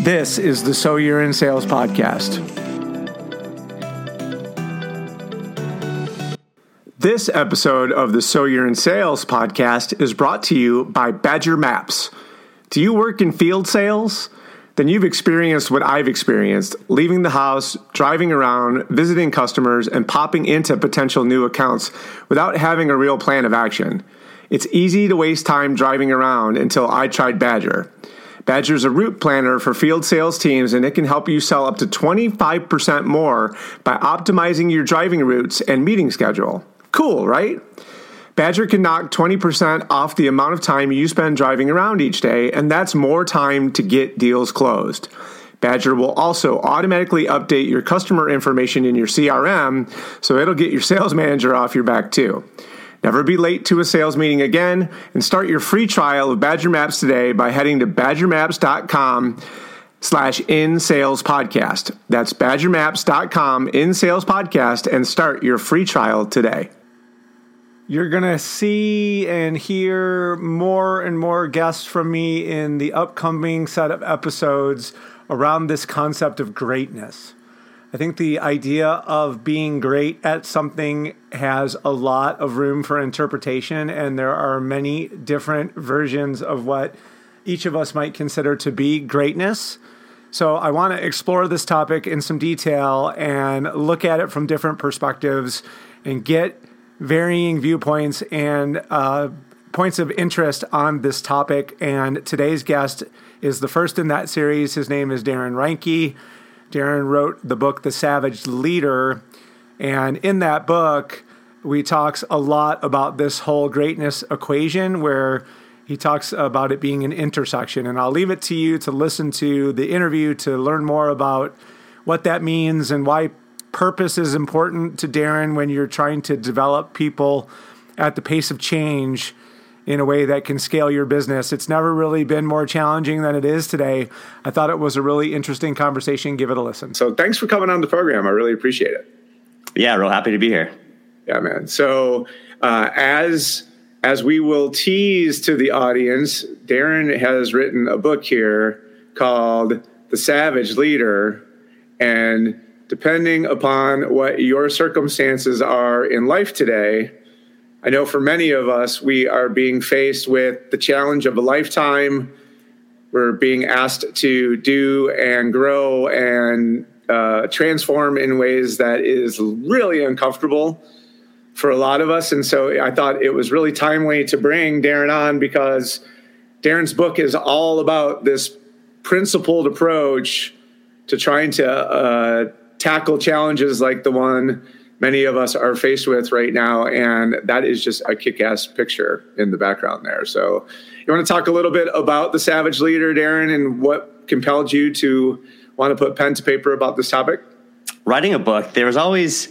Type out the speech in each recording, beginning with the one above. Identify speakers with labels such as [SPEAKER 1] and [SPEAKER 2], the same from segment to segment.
[SPEAKER 1] This is the So You're in Sales podcast. This episode of the So You're in Sales podcast is brought to you by Badger Maps. Do you work in field sales? Then you've experienced what I've experienced leaving the house, driving around, visiting customers, and popping into potential new accounts without having a real plan of action. It's easy to waste time driving around until I tried Badger. Badger is a route planner for field sales teams, and it can help you sell up to 25% more by optimizing your driving routes and meeting schedule. Cool, right? Badger can knock 20% off the amount of time you spend driving around each day, and that's more time to get deals closed. Badger will also automatically update your customer information in your CRM, so it'll get your sales manager off your back too. Never be late to a sales meeting again and start your free trial of Badger Maps today by heading to badgermaps.com slash in sales podcast. That's badgermaps.com in sales podcast and start your free trial today. You're going to see and hear more and more guests from me in the upcoming set of episodes around this concept of greatness. I think the idea of being great at something has a lot of room for interpretation, and there are many different versions of what each of us might consider to be greatness. So, I want to explore this topic in some detail and look at it from different perspectives and get varying viewpoints and uh, points of interest on this topic. And today's guest is the first in that series. His name is Darren Reinke. Darren wrote the book The Savage Leader, and in that book, we talks a lot about this whole greatness equation where he talks about it being an intersection. And I'll leave it to you to listen to the interview to learn more about what that means and why purpose is important to Darren when you're trying to develop people at the pace of change in a way that can scale your business. It's never really been more challenging than it is today. I thought it was a really interesting conversation. Give it a listen. So, thanks for coming on the program. I really appreciate it.
[SPEAKER 2] Yeah, real happy to be here.
[SPEAKER 1] Yeah, man. So, uh, as as we will tease to the audience, Darren has written a book here called The Savage Leader. And depending upon what your circumstances are in life today, I know for many of us, we are being faced with the challenge of a lifetime. We're being asked to do and grow and uh, transform in ways that is really uncomfortable for a lot of us. And so I thought it was really timely to bring Darren on because Darren's book is all about this principled approach to trying to uh, tackle challenges like the one many of us are faced with right now. And that is just a kick ass picture in the background there. So, you want to talk a little bit about the Savage Leader, Darren, and what compelled you to want to put pen to paper about this topic?
[SPEAKER 2] Writing a book, there was always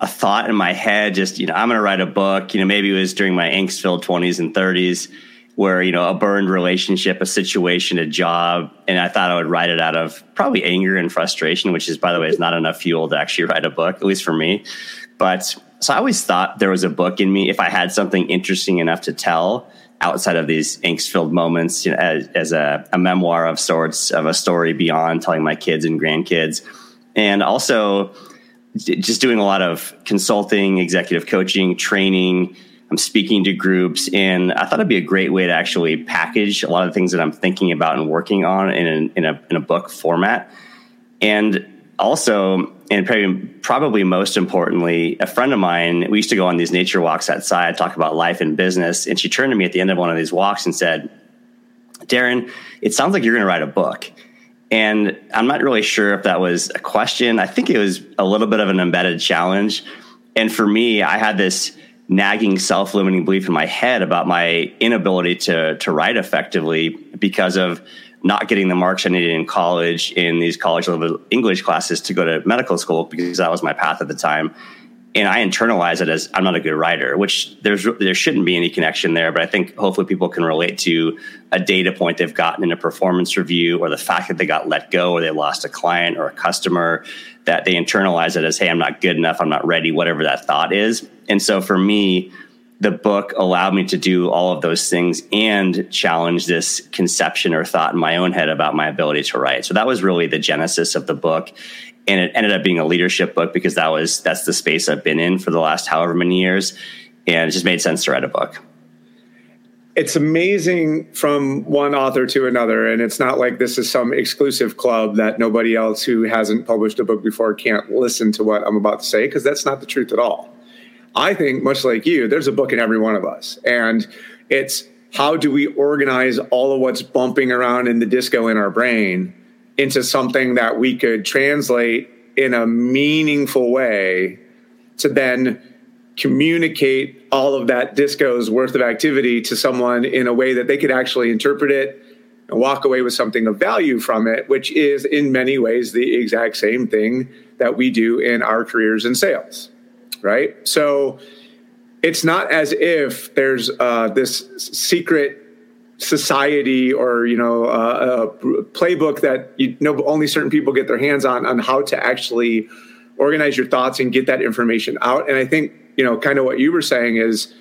[SPEAKER 2] a thought in my head just, you know, I'm going to write a book. You know, maybe it was during my angst filled 20s and 30s where you know a burned relationship a situation a job and i thought i would write it out of probably anger and frustration which is by the way is not enough fuel to actually write a book at least for me. But so i always thought there was a book in me if i had something interesting enough to tell outside of these angst filled moments you know, as, as a, a memoir of sorts of a story beyond telling my kids and grandkids. And also just doing a lot of consulting executive coaching training I'm speaking to groups, and I thought it'd be a great way to actually package a lot of things that I'm thinking about and working on in a, in a, in a book format. And also, and probably, probably most importantly, a friend of mine, we used to go on these nature walks outside, talk about life and business. And she turned to me at the end of one of these walks and said, Darren, it sounds like you're going to write a book. And I'm not really sure if that was a question. I think it was a little bit of an embedded challenge. And for me, I had this nagging self-limiting belief in my head about my inability to to write effectively because of not getting the marks I needed in college in these college level English classes to go to medical school because that was my path at the time. And I internalize it as I'm not a good writer, which there's there shouldn't be any connection there. But I think hopefully people can relate to a data point they've gotten in a performance review, or the fact that they got let go, or they lost a client or a customer, that they internalize it as, "Hey, I'm not good enough, I'm not ready," whatever that thought is. And so for me, the book allowed me to do all of those things and challenge this conception or thought in my own head about my ability to write. So that was really the genesis of the book. And it ended up being a leadership book because that was that's the space I've been in for the last however many years. And it just made sense to write a book.
[SPEAKER 1] It's amazing from one author to another. And it's not like this is some exclusive club that nobody else who hasn't published a book before can't listen to what I'm about to say, because that's not the truth at all I think, much like you, there's a book in every one of us. And it's how do we organize all of what's bumping around in the disco in our brain into something that we could translate in a meaningful way to then communicate all of that disco's worth of activity to someone in a way that they could actually interpret it and walk away with something of value from it, which is in many ways the exact same thing that we do in our careers in sales right? So it's not as if there's uh, this secret society or you know uh, a playbook that you know only certain people get their hands on on how to actually organize your thoughts and get that information out. And I think you know kind of what you were saying is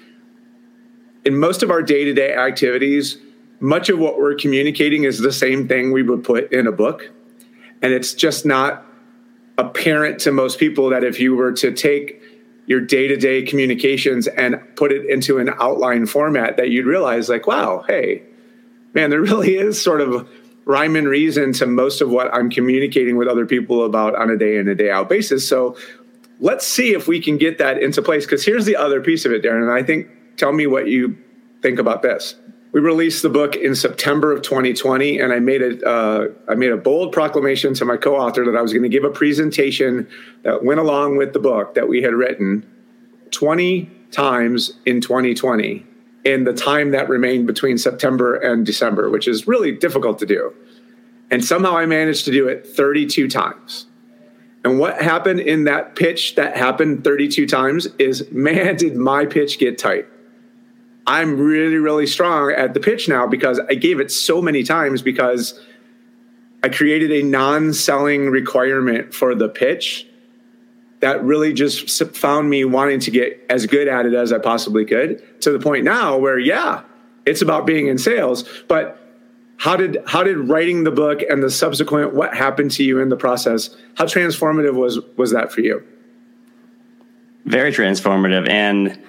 [SPEAKER 1] in most of our day-to-day activities much of what we're communicating is the same thing we would put in a book and it's just not apparent to most people that if you were to take your day-to-day communications and put it into an outline format that you'd realize like wow hey man there really is sort of rhyme and reason to most of what i'm communicating with other people about on a day in a day out basis. So let's see if we can get that into place. Because here's the other piece of it darren and i think tell me what you think about this we released the book in September of 2020, and I made a uh, I made a bold proclamation to my co-author that I was going to give a presentation that went along with the book that we had written 20 times in 2020 in the time that remained between September and December, which is really difficult to do. And somehow I managed to do it 32 times. And what happened in that pitch that happened 32 times is man, did my pitch get tight. I'm really, really strong at the pitch now because I gave it so many times because I created a non selling requirement for the pitch that really just found me wanting to get as good at it as I possibly could to the point now where, yeah, it's about being in sales. But how did how did writing the book and the subsequent what happened to you in the process how transformative was was that for you
[SPEAKER 2] very transformative and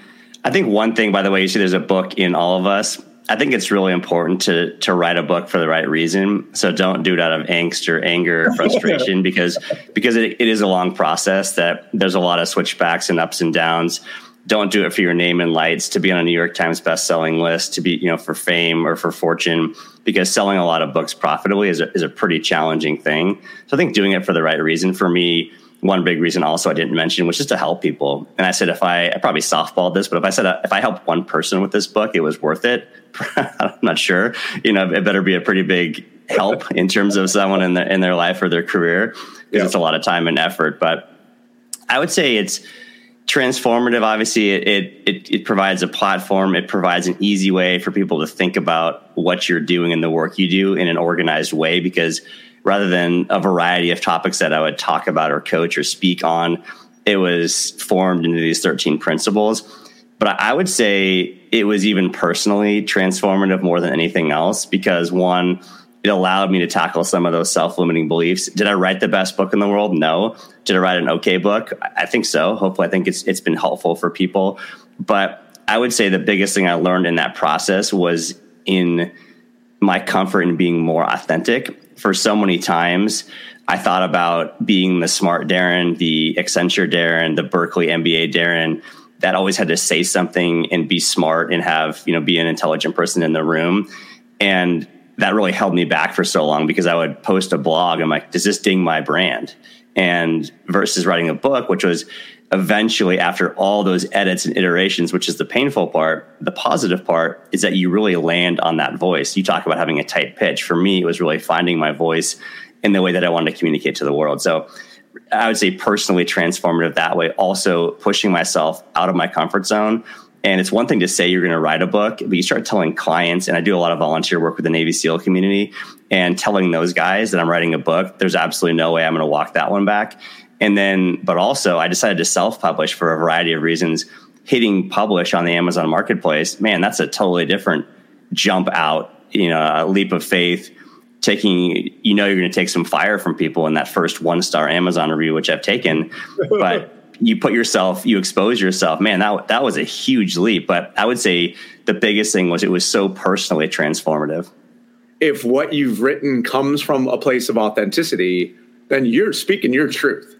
[SPEAKER 2] I think one thing, by the way, you see there's a book in all of us. I think it's really important to to write a book for the right reason. So don't do it out of angst or anger or frustration because because it, it is a long process that there's a lot of switchbacks and ups and downs. Don't do it for your name and lights to be on a New York Times best-selling list, to be you know for fame or for fortune. Because selling a lot of books profitably is a, is a pretty challenging thing. So I think doing it for the right reason for me one big reason also I didn't mention was just to help people. And I said, if I, I probably softballed this, but if I said, uh, if I helped one person with this book, it was worth it. I'm not sure, you know, it better be a pretty big help in terms of someone in their, in their life or their career because yeah. it's a lot of time and effort. But I would say it's transformative. Obviously it, it, it, it provides a platform. It provides an easy way for people to think about what you're doing and the work you do in an organized way because rather than a variety of topics that I would talk about or coach or speak on. It was formed into these 13 principles. But I would say it was even personally transformative more than anything else because one, it allowed me to tackle some of those self-limiting beliefs. Did I write the best book in the world? No. Did I write an okay book? I think so. Hopefully, I think it's it's been helpful for people. But I would say the biggest thing I learned in that process was in my comfort in being more authentic for so many times I thought about being the smart Darren, the Accenture Darren, the Berkeley MBA Darren that always had to say something and be smart and have, you know, be an intelligent person in the room. And that really held me back for so long because I would post a blog. I'm like, does this ding my brand? And versus writing a book, which was eventually after all those edits and iterations, which is the painful part, the positive part is that you really land on that voice. You talk about having a tight pitch. For me, it was really finding my voice in the way that I wanted to communicate to the world. So I would say personally transformative that way, also pushing myself out of my comfort zone. And it's one thing to say you're going to write a book, but you start telling clients, and I do a lot of volunteer work with the Navy SEAL community, and telling those guys that I'm writing a book, there's absolutely no way I'm going to walk that one back. And then, but also, I decided to self publish for a variety of reasons. Hitting publish on the Amazon marketplace, man, that's a totally different jump out, you know, a leap of faith taking you know you're going to take some fire from people in that first one star amazon review which i've taken but you put yourself you expose yourself man that that was a huge leap but i would say the biggest thing was it was so personally transformative
[SPEAKER 1] if what you've written comes from a place of authenticity then you're speaking your truth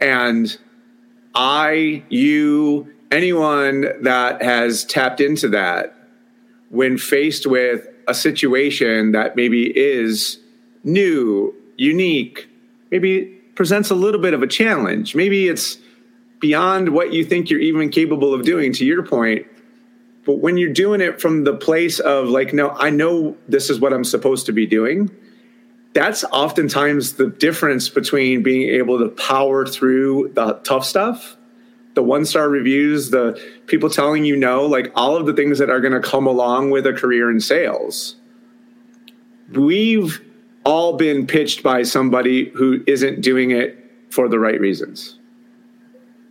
[SPEAKER 1] and i you anyone that has tapped into that when faced with a situation that maybe is new, unique, maybe presents a little bit of a challenge. Maybe it's beyond what you think you're even capable of doing, to your point. But when you're doing it from the place of like, no, I know this is what I'm supposed to be doing, that's oftentimes the difference between being able to power through the tough stuff the one star reviews, the people telling you no, like all of the things that are going to come along with a career in sales. We've all been pitched by somebody who isn't doing it for the right reasons.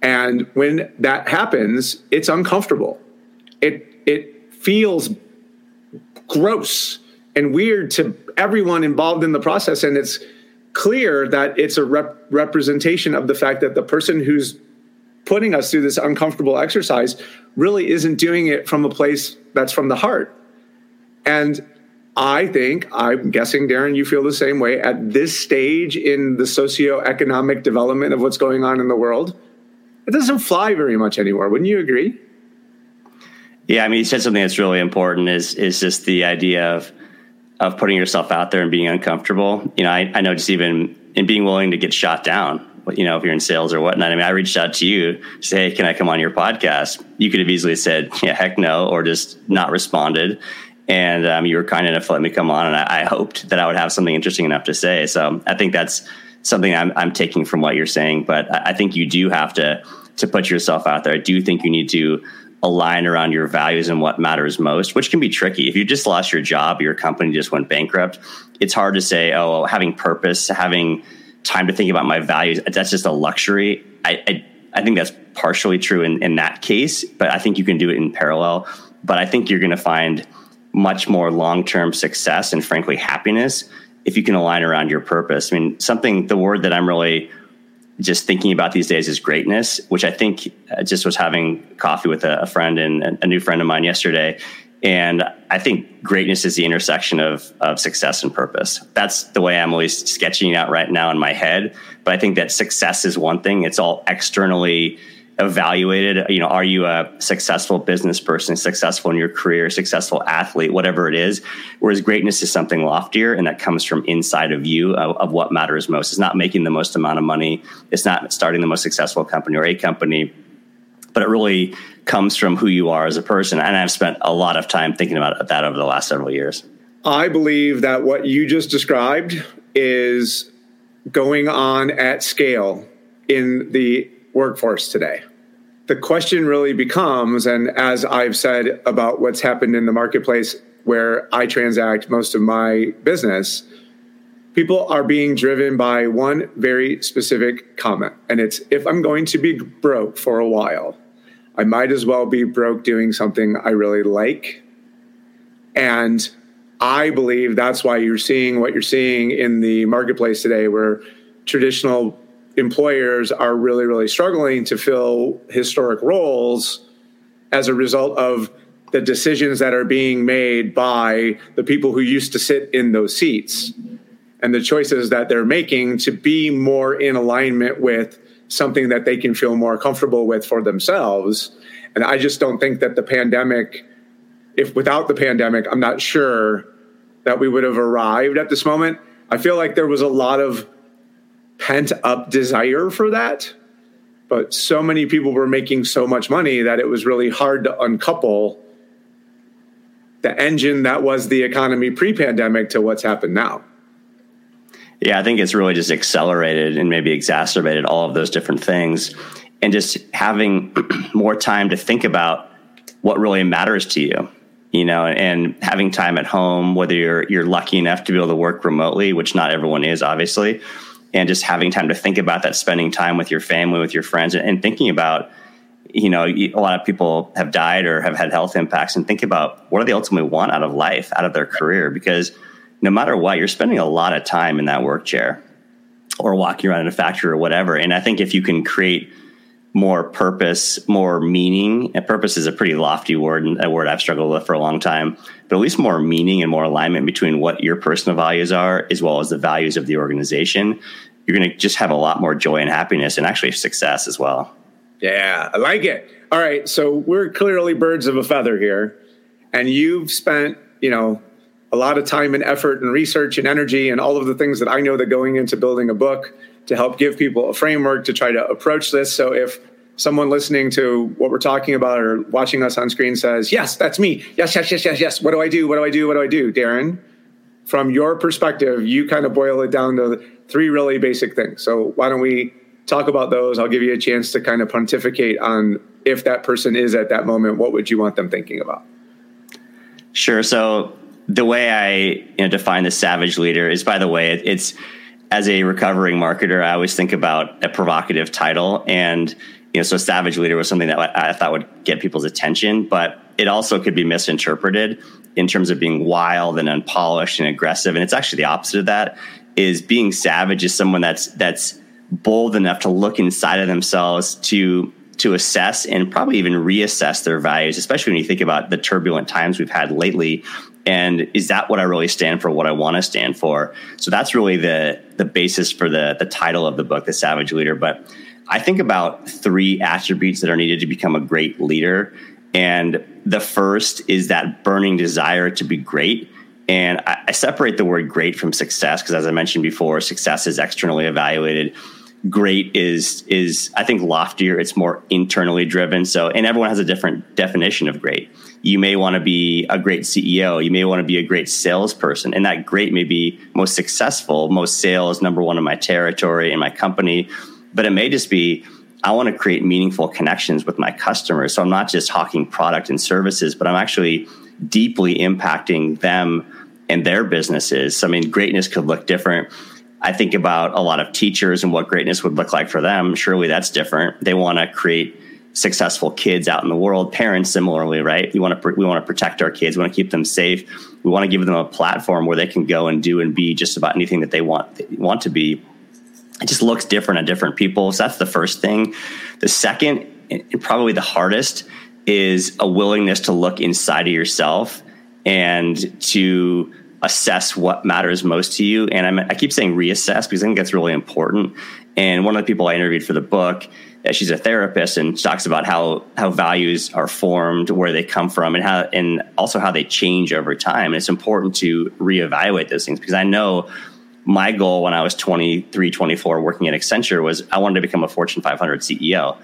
[SPEAKER 1] And when that happens, it's uncomfortable. It it feels gross and weird to everyone involved in the process and it's clear that it's a rep- representation of the fact that the person who's putting us through this uncomfortable exercise really isn't doing it from a place that's from the heart. And I think, I'm guessing, Darren, you feel the same way at this stage in the socioeconomic development of what's going on in the world. It doesn't fly very much anymore. Wouldn't you agree?
[SPEAKER 2] Yeah, I mean, you said something that's really important is is just the idea of of putting yourself out there and being uncomfortable. You know, I, I know just even in being willing to get shot down you know, if you're in sales or whatnot. I mean, I reached out to you, say, hey, can I come on your podcast? You could have easily said, yeah, heck no, or just not responded. And um, you were kind enough to let me come on, and I, I, hoped that I would have something interesting enough to say. So I think that's something I'm, I'm taking from what you're saying. But I, think you do have to to put yourself out there. I do think you need to align around your values and what matters most, which can be tricky. If you just lost your job, your company just went bankrupt, it's hard to say, oh, having purpose, having time to think about my values. That's just a luxury. I, I, I think that's partially true in, in that case, but I think you can do it in parallel. But I think you're going to find much more long term success and, frankly, happiness if you can align around your purpose. I mean, something, the word that I'm really just thinking about these days is greatness, which I think I just was having coffee with a, a friend and a new friend of mine yesterday. And I think greatness is the intersection of, of success and purpose. That's the way I'm always sketching it out right now in my head. But I think that success is one thing. It's all externally evaluated. You know, are you a successful business person, successful in your career, successful athlete, whatever it is? Whereas greatness is something loftier and that comes from inside of you of, of what matters most. It's not making the most amount of money. It's not starting the most successful company or a company but it really comes from who you are as a person. And I've spent a lot of time thinking about that over the last several years.
[SPEAKER 1] I believe that what you just described is going on at scale in the workforce today. The question really becomes, and as I've said about what's happened in the marketplace where I transact most of my business, people are being driven by one very specific comment. And it's if I'm going to be broke for a while, I might as well be broke doing something I really like. And I believe that's why you're seeing what you're seeing in the marketplace today, where traditional employers are really, really struggling to fill historic roles as a result of the decisions that are being made by the people who used to sit in those seats. and the choices that they're making to be more in alignment with something that they can feel more comfortable with for themselves. And I just don't think that the pandemic, if without the pandemic, I'm not sure that we would have arrived at this moment. I feel like there was a lot of pent up desire for that. But so many people were making so much money that it was really hard to uncouple the engine that was the economy pre pandemic to what's happened now.
[SPEAKER 2] Yeah, I think it's really just accelerated and maybe exacerbated all of those different things. And just having more time to think about what really matters to you, you know, and having time at home, whether you're you're lucky enough to be able to work remotely, which not everyone is, obviously, and just having time to think about that, spending time with your family, with your friends, and thinking about, you know, a lot of people have died or have had health impacts, and think about what do they ultimately want out of life, out of their career, because no matter what, you're spending a lot of time in that work chair or walking around in a factory or whatever. And I think if you can create more purpose, more meaning, and purpose is a pretty lofty word and a word I've struggled with for a long time, but at least more meaning and more alignment between what your personal values are as well as the values of the organization, you're going to just have a lot more joy and happiness and actually success as well.
[SPEAKER 1] Yeah, I like it. All right, so we're clearly birds of a feather here, and you've spent, you know, a lot of time and effort and research and energy and all of the things that I know that going into building a book to help give people a framework to try to approach this. So if someone listening to what we're talking about or watching us on screen says, Yes, that's me. Yes, yes, yes, yes, yes. What do I do? What do I do? What do I do? Darren, from your perspective, you kind of boil it down to three really basic things. So why don't we talk about those? I'll give you a chance to kind of pontificate on if that person is at that moment, what would you want them thinking about?
[SPEAKER 2] Sure. So the way I you know, define the savage leader is, by the way, it, it's as a recovering marketer, I always think about a provocative title, and you know, so savage leader was something that I thought would get people's attention, but it also could be misinterpreted in terms of being wild and unpolished and aggressive, and it's actually the opposite of that. Is being savage is someone that's that's bold enough to look inside of themselves to to assess and probably even reassess their values, especially when you think about the turbulent times we've had lately and is that what I really stand for? What I want to stand for? So that's really the the basis for the the title of the book, The Savage Leader. But I think about three attributes that are needed to become a great leader, and the first is that burning desire to be great. And I, I separate the word great from success because, as I mentioned before, success is externally evaluated great is is I think loftier. It's more internally driven. So, and everyone has a different definition of great. You may want to be a great CEO. You may want to be a great salesperson, and that great may be most successful, most sales, number one in my territory in my company. But it may just be I want to create meaningful connections with my customers. So I'm not just hawking product and services, but I'm actually deeply impacting them and their businesses. So, I mean, greatness could look different I think about a lot of teachers and what greatness would look like for them. Surely that's different. They want to create successful kids out in the world. Parents similarly, right? We want to we want to protect our kids. We want to keep them safe. We want to give them a platform where they can go and do and be just about anything that they want want to be. It just looks different on different people. So that's the first thing. The second, and probably the hardest, is a willingness to look inside of yourself and to assess what matters most to you. And I'm, i keep saying reassess because I think that's really important. And one of the people I interviewed for the book, uh, she's a therapist and talks about how how values are formed, where they come from, and how and also how they change over time. And it's important to reevaluate those things because I know my goal when I was 23, 24, working at Accenture was I wanted to become a Fortune 500 CEO.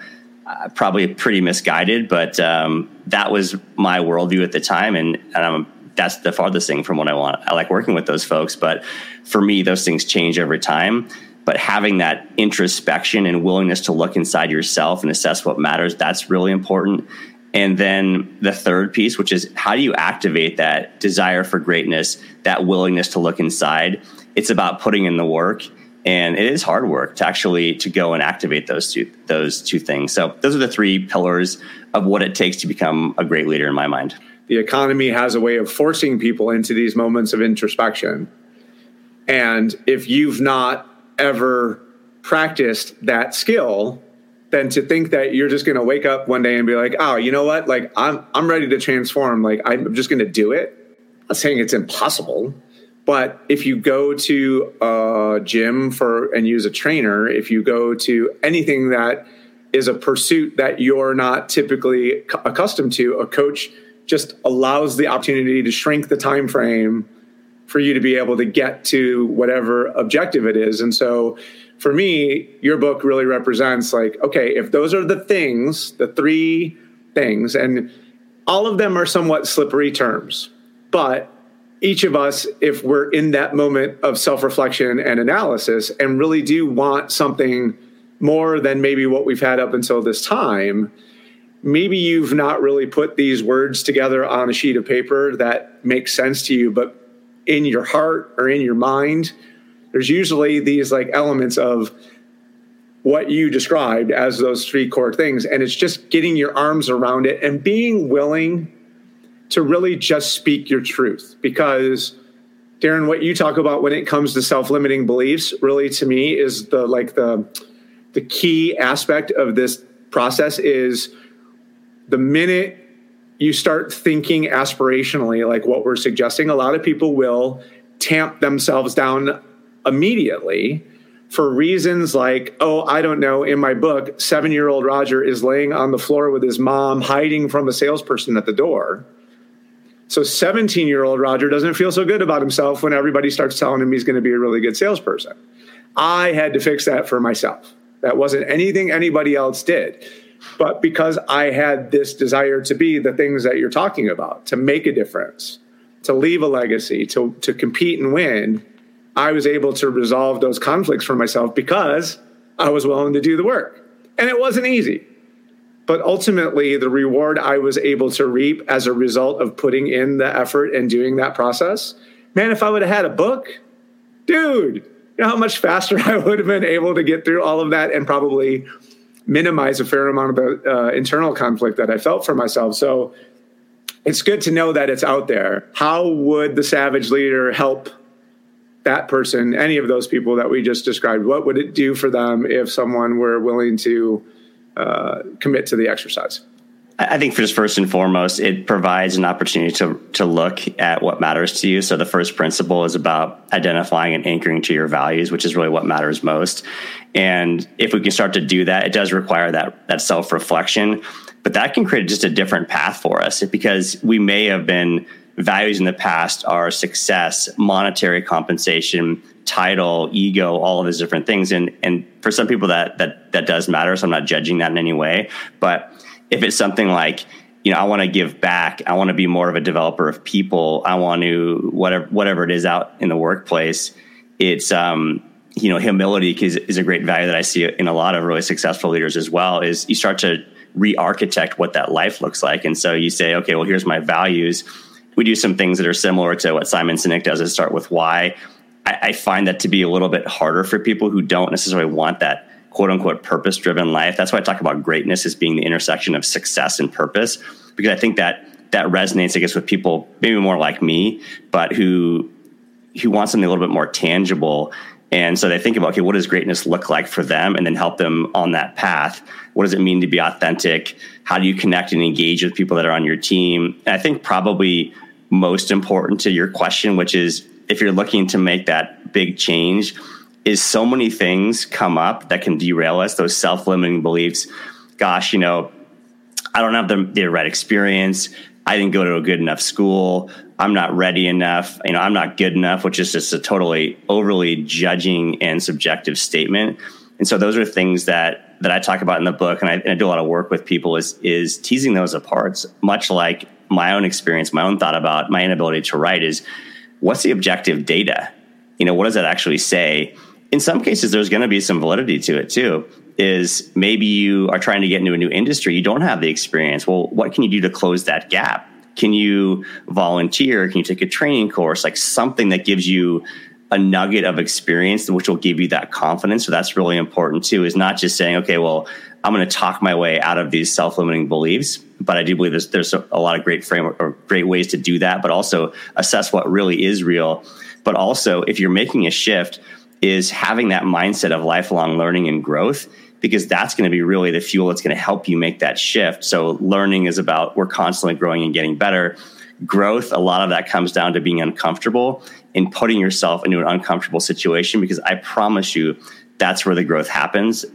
[SPEAKER 2] Uh, probably pretty misguided, but um, that was my worldview at the time, and, and I'm that's the farthest thing from what I want. I like working with those folks, but for me, those things change over time. But having that introspection and willingness to look inside yourself and assess what matters, that's really important. And then the third piece, which is how do you activate that desire for greatness, that willingness to look inside? It's about putting in the work and it is hard work to actually to go and activate those two those two things. So those are the three pillars of what it takes to become a great leader in my mind
[SPEAKER 1] the economy has a way of forcing people into these moments of introspection. And if you've not ever practiced that skill, then to think that you're just going to wake up one day and be like, "Oh, you know what? Like I'm I'm ready to transform. Like I'm just going to do it." I'm not saying it's impossible, But if you go to a gym for and use a trainer, if you go to anything that is a pursuit that you're not typically accustomed to, a coach just allows the opportunity to shrink the time frame for you to be able to get to whatever objective it is. And so for me, your book really represents like, okay, if those are the things, the three things, and all of them are somewhat slippery terms, but each of us, if we're in that moment of self reflection and analysis and really do want something more than maybe what we've had up until this time, maybe you've not really put these words together on a sheet of paper that makes sense to you, but in your heart or in your mind, there's usually these like elements of what you described as those three core things. And it's just getting your arms around it and being willing to really just speak your truth because Darren, what you talk about when it comes to self-limiting beliefs, really to me is the like the the key aspect of this process is the minute you start thinking aspirationally, like what we're suggesting, a lot of people will tamp themselves down immediately for reasons like, oh, I don't know, in my book, seven year old Roger is laying on the floor with his mom, hiding from a salesperson at the door. So 17 year old Roger doesn't feel so good about himself when everybody starts telling him he's going to be a really good salesperson. I had to fix that for myself. That wasn't anything anybody else did. But because I had this desire to be the things that you're talking about, to make a difference, to leave a legacy, to, to compete and win, I was able to resolve those conflicts for myself because I was willing to do the work. And it wasn't easy. But ultimately, the reward I was able to reap as a result of putting in the effort and doing that process, man, if I would have had a book, dude, you know how much faster I would have been able to get through all of that and probably minimize a fair amount of the uh, internal conflict that I felt for myself. So it's good to know that it's out there. How would the savage leader help that person, any of those people that we just described? What would it do for them if someone were willing to uh, commit to the exercise?
[SPEAKER 2] I think just first and foremost, it provides an opportunity to to look at what matters to you. So the first principle is about identifying and anchoring to your values, which is really what matters most. And if we can start to do that, it does require that that self reflection, but that can create just a different path for us because we may have been values in the past are success, monetary compensation, title, ego, all of those different things. And and for some people that that that does matter. So I'm not judging that in any way. But if it's something like you know, I want to give back. I want to be more of a developer of people. I want to whatever whatever it is out in the workplace. It's um, you know, humility is, is a great value that I see in a lot of really successful leaders as well. Is you start to re-architect what that life looks like, and so you say, okay, well, here's my values. We do some things that are similar to what Simon Sinek does. Is start with why I, I find that to be a little bit harder for people who don't necessarily want that quote unquote purpose driven life. That's why I talk about greatness as being the intersection of success and purpose, because I think that that resonates, I guess, with people maybe more like me, but who who want something a little bit more tangible. And so they think about, okay, what does greatness look like for them? And then help them on that path. What does it mean to be authentic? How do you connect and engage with people that are on your team? And I think probably most important to your question, which is if you're looking to make that big change, is so many things come up that can derail us, those self limiting beliefs. Gosh, you know, I don't have the, the right experience. I didn't go to a good enough school. I'm not ready enough. You know, I'm not good enough, which is just a totally overly judging and subjective statement. And so those are things that that I talk about in the book, and I, and I do a lot of work with people is is teasing those apart. Much like my own experience, my own thought about my inability to write is what's the objective data? You know, what does that actually say? In some cases, there's going to be some validity to it too. Is maybe you are trying to get into a new industry, you don't have the experience. Well, what can you do to close that gap? Can you volunteer? Can you take a training course? Like something that gives you a nugget of experience, which will give you that confidence. So that's really important too, is not just saying, okay, well, I'm going to talk my way out of these self-limiting beliefs. But I do believe there's, there's a lot of great framework or great ways to do that, but also assess what really is real. But also, if you're making a shift, is having that mindset of lifelong learning and growth because that's going to be really the fuel that's going to help you make that shift. So learning is about we're constantly growing and getting better. Growth, a lot of that comes down to being uncomfortable and putting yourself into an uncomfortable situation because I promise you that's where the growth happens.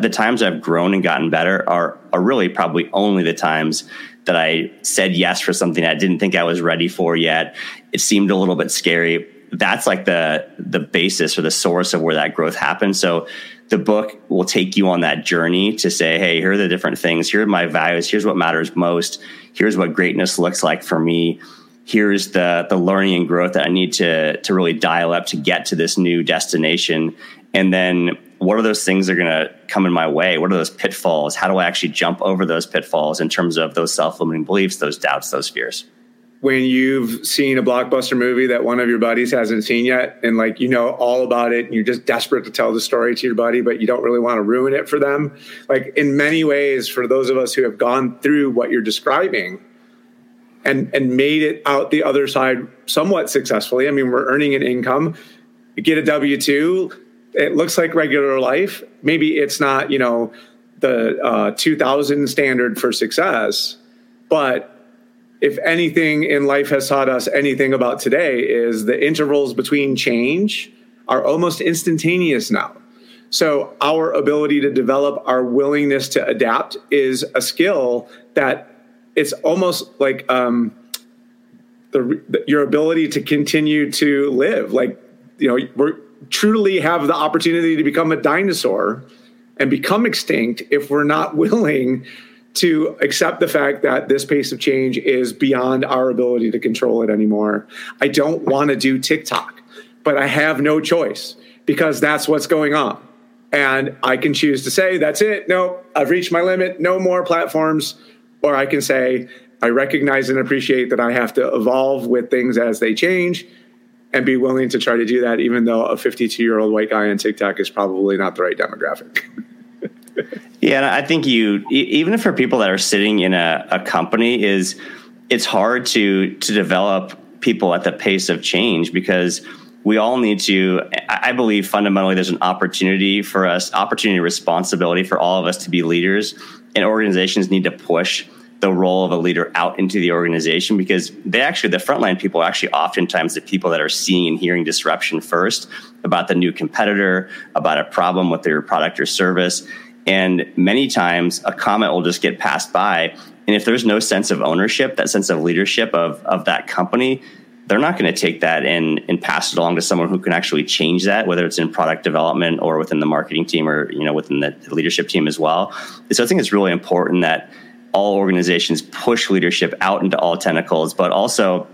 [SPEAKER 2] The times I've grown and gotten better are, are really probably only the times that I said yes for something I didn't think I was ready for yet. It seemed a little bit scary. That's like the the basis or the source of where that growth happens. So the book will take you on that journey to say, hey, here are the different things. Here are my values. Here's what matters most. Here's what greatness looks like for me. Here's the the learning and growth that I need to to really dial up to get to this new destination. And then what are those things that are going to come in my way? What are those pitfalls? How do I actually jump over those pitfalls in terms of those self limiting beliefs, those doubts, those fears?
[SPEAKER 1] When you've seen a blockbuster movie that one of your buddies hasn't seen yet, and like you know all about it, and you're just desperate to tell the story to your buddy, but you don't really want to ruin it for them. Like in many ways, for those of us who have gone through what you're describing, and and made it out the other side somewhat successfully. I mean, we're earning an income, get a W two it looks like regular life. Maybe it's not, you know, the uh, 2000 standard for success, but if anything in life has taught us anything about today is the intervals between change are almost instantaneous now. So our ability to develop our willingness to adapt is a skill that it's almost like um, the, your ability to continue to live. Like you know, we're truly have the opportunity to become a dinosaur and become extinct if we're not willing to accept the fact that this pace of change is beyond our ability to control it anymore. I don't want to do TikTok, but I have no choice because that's what's going on. And I can choose to say, that's it. No, I've reached my limit. No more platforms. Or I can say, I recognize and appreciate that I have to evolve with things as they change and be willing to try to do that, even though a 52 year old white guy on TikTok is probably not the right demographic.
[SPEAKER 2] yeah, I think you, even for people that are sitting in a, a company, is it's hard to to develop people at the pace of change because we all need to i believe fundamentally there's an opportunity for us opportunity responsibility for all of us to be leaders and organizations need to push the role of a leader out into the organization because they actually the frontline people are actually oftentimes the people that are seeing and hearing disruption first about the new competitor about a problem with their product or service and many times a comment will just get passed by and if there's no sense of ownership that sense of leadership of, of that company they're not going to take that and, and pass it along to someone who can actually change that, whether it's in product development or within the marketing team or you know within the leadership team as well. So I think it's really important that all organizations push leadership out into all tentacles, but also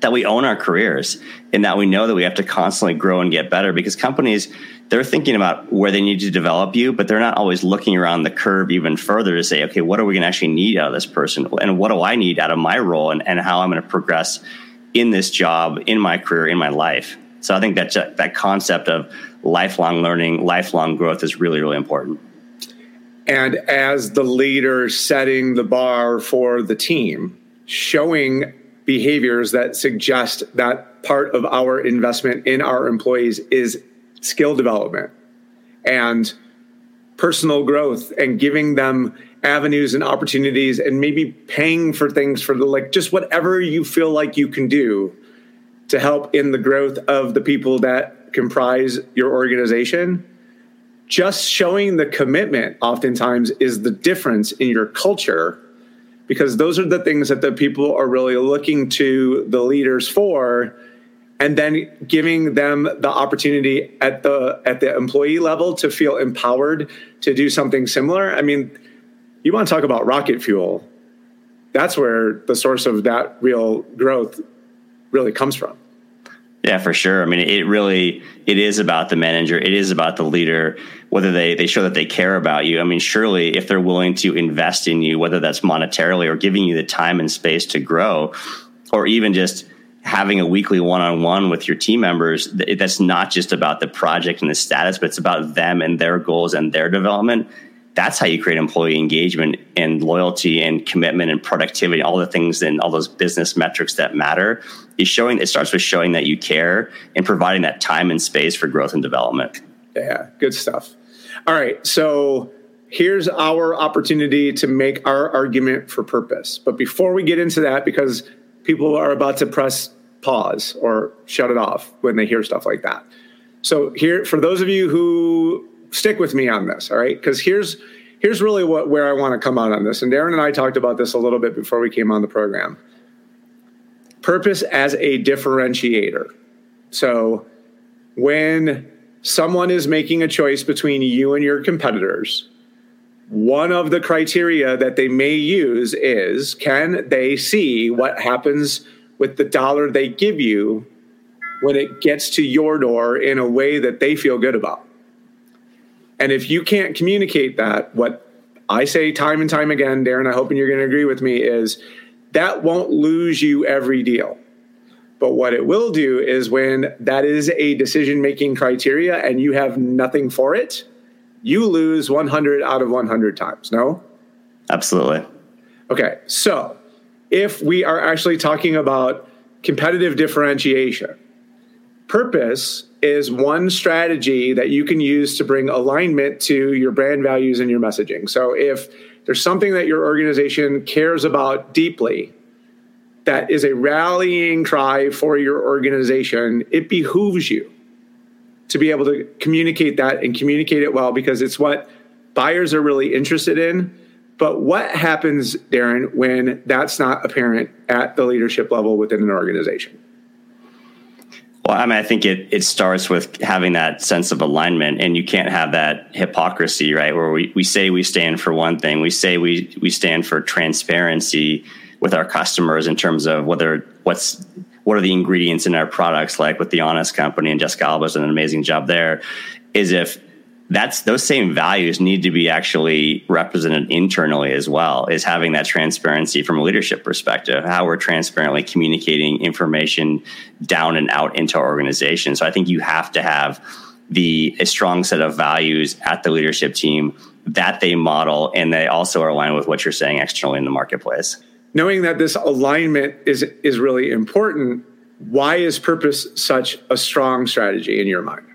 [SPEAKER 2] that we own our careers and that we know that we have to constantly grow and get better because companies they're thinking about where they need to develop you but they're not always looking around the curve even further to say okay what are we going to actually need out of this person? And what do i need out of my role and, and how i'm going to progress in this job in my career in my life? So i think that that concept of lifelong learning lifelong growth is really really important.
[SPEAKER 1] And as the leader setting the bar for the team, showing behaviors that suggest that part of our investment in our employees is skill development and personal growth and giving them avenues and opportunities and maybe paying for things for the like just whatever you feel like you can do to help in the growth of the people that comprise your organization. Just showing the commitment oftentimes is the difference in your culture because those are the things that the people are really looking to the leaders for and then giving them the opportunity at the at the employee level to feel empowered to do something similar. I mean you want to talk about rocket fuel. That's where the source of that real growth really comes from
[SPEAKER 2] yeah, for sure. I mean, it really it is about the manager. It is about the leader. Whether they they show that they care about you. I mean, surely if they're willing to invest in you, whether that's monetarily or giving you the time and space to grow, or even just having a weekly one-on-one with your team members that's not just about the project and the status but it's about them and their goals and their development that's how you create employee engagement and loyalty and commitment and productivity, all the things and all those business metrics that matter. Is showing it starts with showing that you care and providing that time and space for growth and development.
[SPEAKER 1] Yeah, good stuff. All right, so here's our opportunity to make our argument for purpose. But before we get into that, because people are about to press pause or shut it off when they hear stuff like that. So here, for those of you who stick with me on this, all right, because here's here's really what where I want to come out on this. And Darren and I talked about this a little bit before we came on the program. Purpose as a differentiator. So when someone is making a choice between you and your competitors, one of the criteria that they may use is can they see what happens with the dollar they give you when it gets to your door in a way that they feel good about? And if you can't communicate that, what I say time and time again, Darren, I hope you're going to agree with me, is that won't lose you every deal. But what it will do is when that is a decision making criteria and you have nothing for it, you lose 100 out of 100 times. No?
[SPEAKER 2] Absolutely.
[SPEAKER 1] Okay. So if we are actually talking about competitive differentiation, purpose is one strategy that you can use to bring alignment to your brand values and your messaging. So if there's something that your organization cares about deeply, that is a rallying cry for your organization, it behooves you to be able to communicate that and communicate it well because it's what buyers are really interested in. But what happens, Darren, when that's not apparent at the leadership level within an organization?
[SPEAKER 2] Well, I mean, I think it it starts with having that sense of alignment, and you can't have that hypocrisy, right? Where we, we say we stand for one thing, we say we we stand for transparency, with our customers in terms of whether what's what are the ingredients in our products like with the honest company and jessica alba's done an amazing job there is if that's those same values need to be actually represented internally as well is having that transparency from a leadership perspective how we're transparently communicating information down and out into our organization. So i think you have to have the a strong set of values at the leadership team that they model and they also are aligned with what you're saying externally in the marketplace.
[SPEAKER 1] Knowing that this alignment is is really important why is purpose such a strong strategy in your mind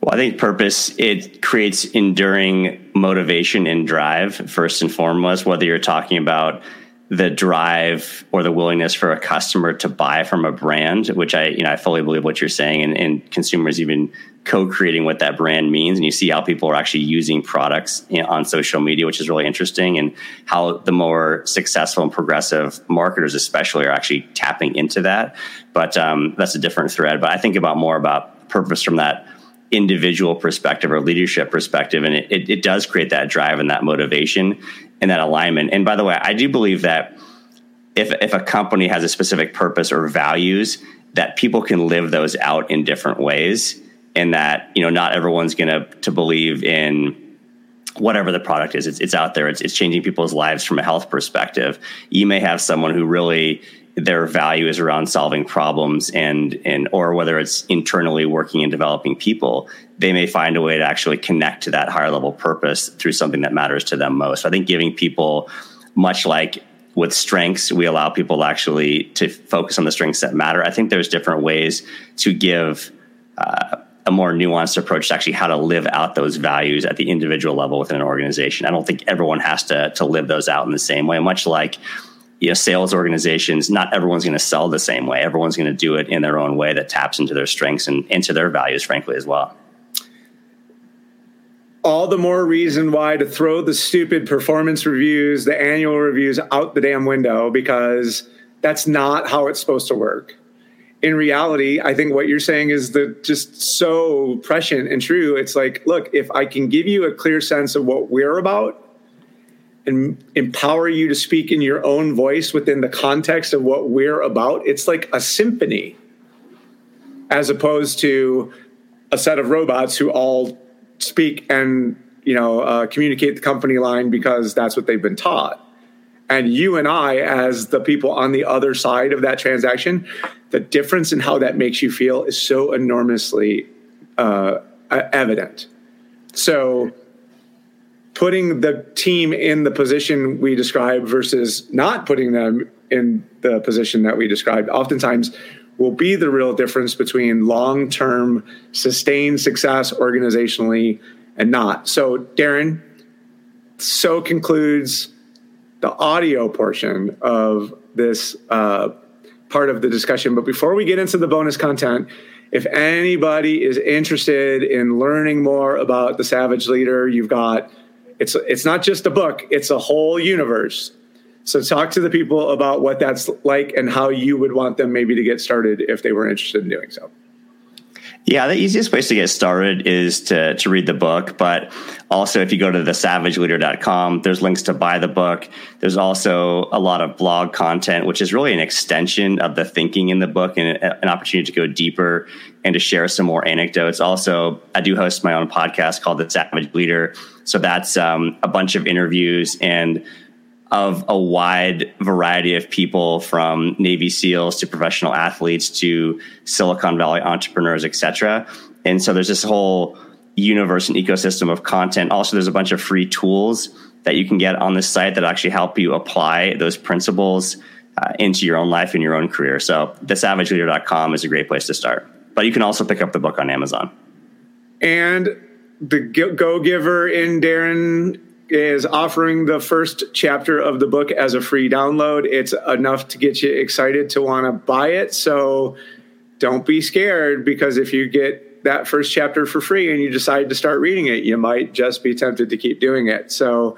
[SPEAKER 2] well i think purpose it creates enduring motivation and drive first and foremost whether you're talking about the drive or the willingness for a customer to buy from a brand, which I, you know, I fully believe what you're saying, and, and consumers even co-creating what that brand means, and you see how people are actually using products on social media, which is really interesting, and how the more successful and progressive marketers, especially, are actually tapping into that. But um, that's a different thread. But I think about more about purpose from that individual perspective or leadership perspective, and it, it, it does create that drive and that motivation and that alignment. And by the way, I do believe that if if a company has a specific purpose or values, that people can live those out in different ways, and that you know not everyone's going to to believe in whatever the product is. It's, it's out there. It's, it's changing people's lives from a health perspective. You may have someone who really their value is around solving problems and and or whether it's internally working and developing people they may find a way to actually connect to that higher level purpose through something that matters to them most. So i think giving people much like with strengths we allow people actually to focus on the strengths that matter. I think there's different ways to give uh, a more nuanced approach to actually how to live out those values at the individual level within an organization. I don't think everyone has to to live those out in the same way. Much like you know, sales organizations, not everyone's going to sell the same way. Everyone's going to do it in their own way that taps into their strengths and into their values, frankly, as well.
[SPEAKER 1] All the more reason why to throw the stupid performance reviews, the annual reviews out the damn window because that's not how it's supposed to work. In reality, I think what you're saying is the just so prescient and true. It's like, look, if I can give you a clear sense of what we're about, and empower you to speak in your own voice within the context of what we're about. It's like a symphony as opposed to a set of robots who all speak and you know uh, communicate the company line because that's what they've been taught and you and i as the people on the other side of that transaction the difference in how that makes you feel is so enormously uh, evident so putting the team in the position we describe versus not putting them in the position that we described oftentimes will be the real difference between long-term sustained success organizationally and not so darren so concludes the audio portion of this uh, part of the discussion. But before we get into the bonus content, if anybody is interested in learning more about the Savage Leader, you've got it's it's not just a book; it's a whole universe. So talk to the people about what that's like and how you would want them maybe to get started if they were interested in doing so.
[SPEAKER 2] Yeah, the easiest place to get started is to, to read the book. But also, if you go to thesavageleader.com, there's links to buy the book. There's also a lot of blog content, which is really an extension of the thinking in the book and an opportunity to go deeper and to share some more anecdotes. Also, I do host my own podcast called The Savage Leader. So that's um, a bunch of interviews and of a wide variety of people from Navy SEALs to professional athletes to Silicon Valley entrepreneurs, etc. And so there's this whole universe and ecosystem of content. Also, there's a bunch of free tools that you can get on this site that actually help you apply those principles uh, into your own life and your own career. So, thesavageleader.com is a great place to start. But you can also pick up the book on Amazon.
[SPEAKER 1] And the Go Giver in Darren is offering the first chapter of the book as a free download. It's enough to get you excited to want to buy it. So don't be scared because if you get that first chapter for free and you decide to start reading it, you might just be tempted to keep doing it. So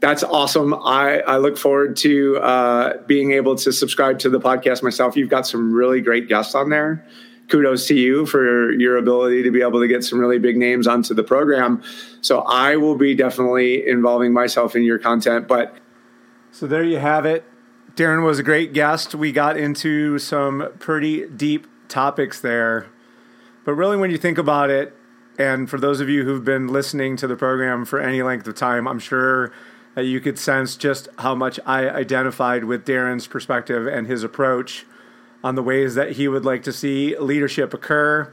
[SPEAKER 1] that's awesome. I, I look forward to uh, being able to subscribe to the podcast myself. You've got some really great guests on there kudos to you for your ability to be able to get some really big names onto the program. So I will be definitely involving myself in your content. But so there you have it. Darren was a great guest. We got into some pretty deep topics there. But really, when you think about it, and for those of you who've been listening to the program for any length of time, I'm sure that you could sense just how much I identified with Darren's perspective and his approach on the ways that he would like to see leadership occur.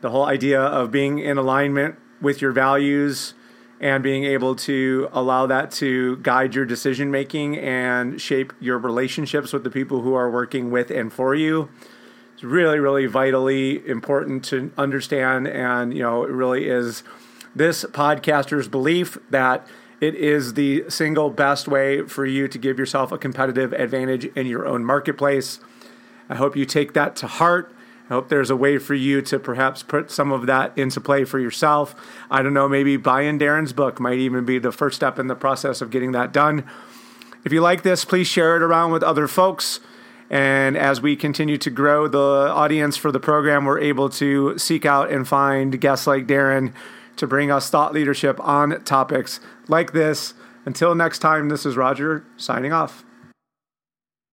[SPEAKER 1] The whole idea of being in alignment with your values and being able to allow that to guide your decision making and shape your relationships with the people who are working with and for you. It's really, really vitally important to understand. And, you know, it really is this podcaster's belief that it is the single best way for you to give yourself a competitive advantage in your own marketplace. I hope you take that to heart. I hope there's a way for you to perhaps put some of that into play for yourself. I don't know, maybe buying Darren's book might even be the first step in the process of getting that done. If you like this, please share it around with other folks. And as we continue to grow the audience for the program, we're able to seek out and find guests like Darren to bring us thought leadership on topics like this. Until next time, this is Roger signing off.